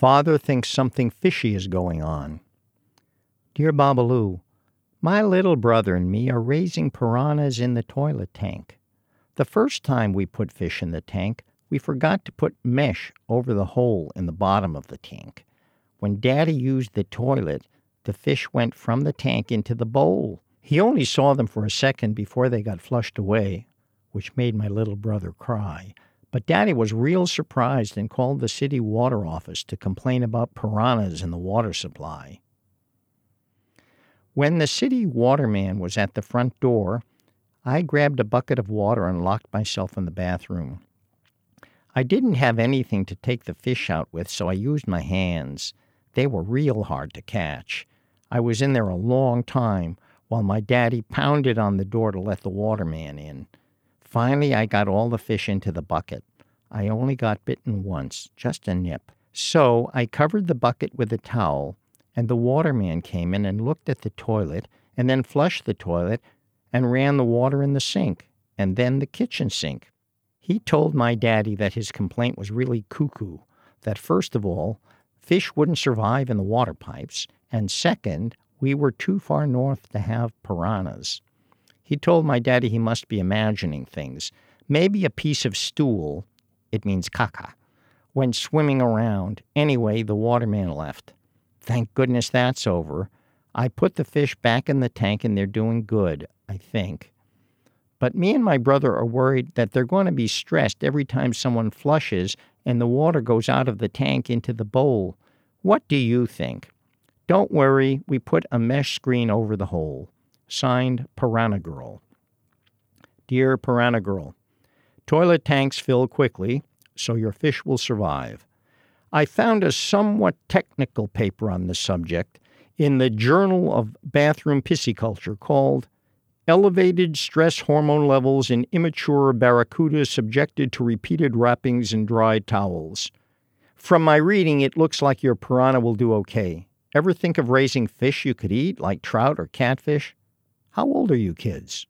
Father thinks something fishy is going on. Dear Babaloo, my little brother and me are raising piranhas in the toilet tank. The first time we put fish in the tank, we forgot to put mesh over the hole in the bottom of the tank. When Daddy used the toilet, the fish went from the tank into the bowl. He only saw them for a second before they got flushed away, which made my little brother cry. But Daddy was real surprised and called the city water office to complain about piranhas in the water supply. When the city waterman was at the front door, I grabbed a bucket of water and locked myself in the bathroom. I didn't have anything to take the fish out with, so I used my hands. They were real hard to catch. I was in there a long time while my daddy pounded on the door to let the waterman in. Finally, I got all the fish into the bucket. I only got bitten once, just a nip. So I covered the bucket with a towel, and the waterman came in and looked at the toilet, and then flushed the toilet and ran the water in the sink, and then the kitchen sink. He told my daddy that his complaint was really cuckoo, that first of all, fish wouldn't survive in the water pipes, and second, we were too far north to have piranhas. He told my daddy he must be imagining things. Maybe a piece of stool, it means caca, went swimming around. Anyway, the waterman left. Thank goodness that's over. I put the fish back in the tank and they're doing good, I think. But me and my brother are worried that they're going to be stressed every time someone flushes and the water goes out of the tank into the bowl. What do you think? Don't worry, we put a mesh screen over the hole. Signed, Piranha Girl. Dear Piranha Girl, toilet tanks fill quickly, so your fish will survive. I found a somewhat technical paper on the subject in the Journal of Bathroom Pisciculture called Elevated Stress Hormone Levels in Immature Barracuda Subjected to Repeated Wrappings in Dry Towels. From my reading, it looks like your piranha will do okay. Ever think of raising fish you could eat, like trout or catfish? How old are you kids?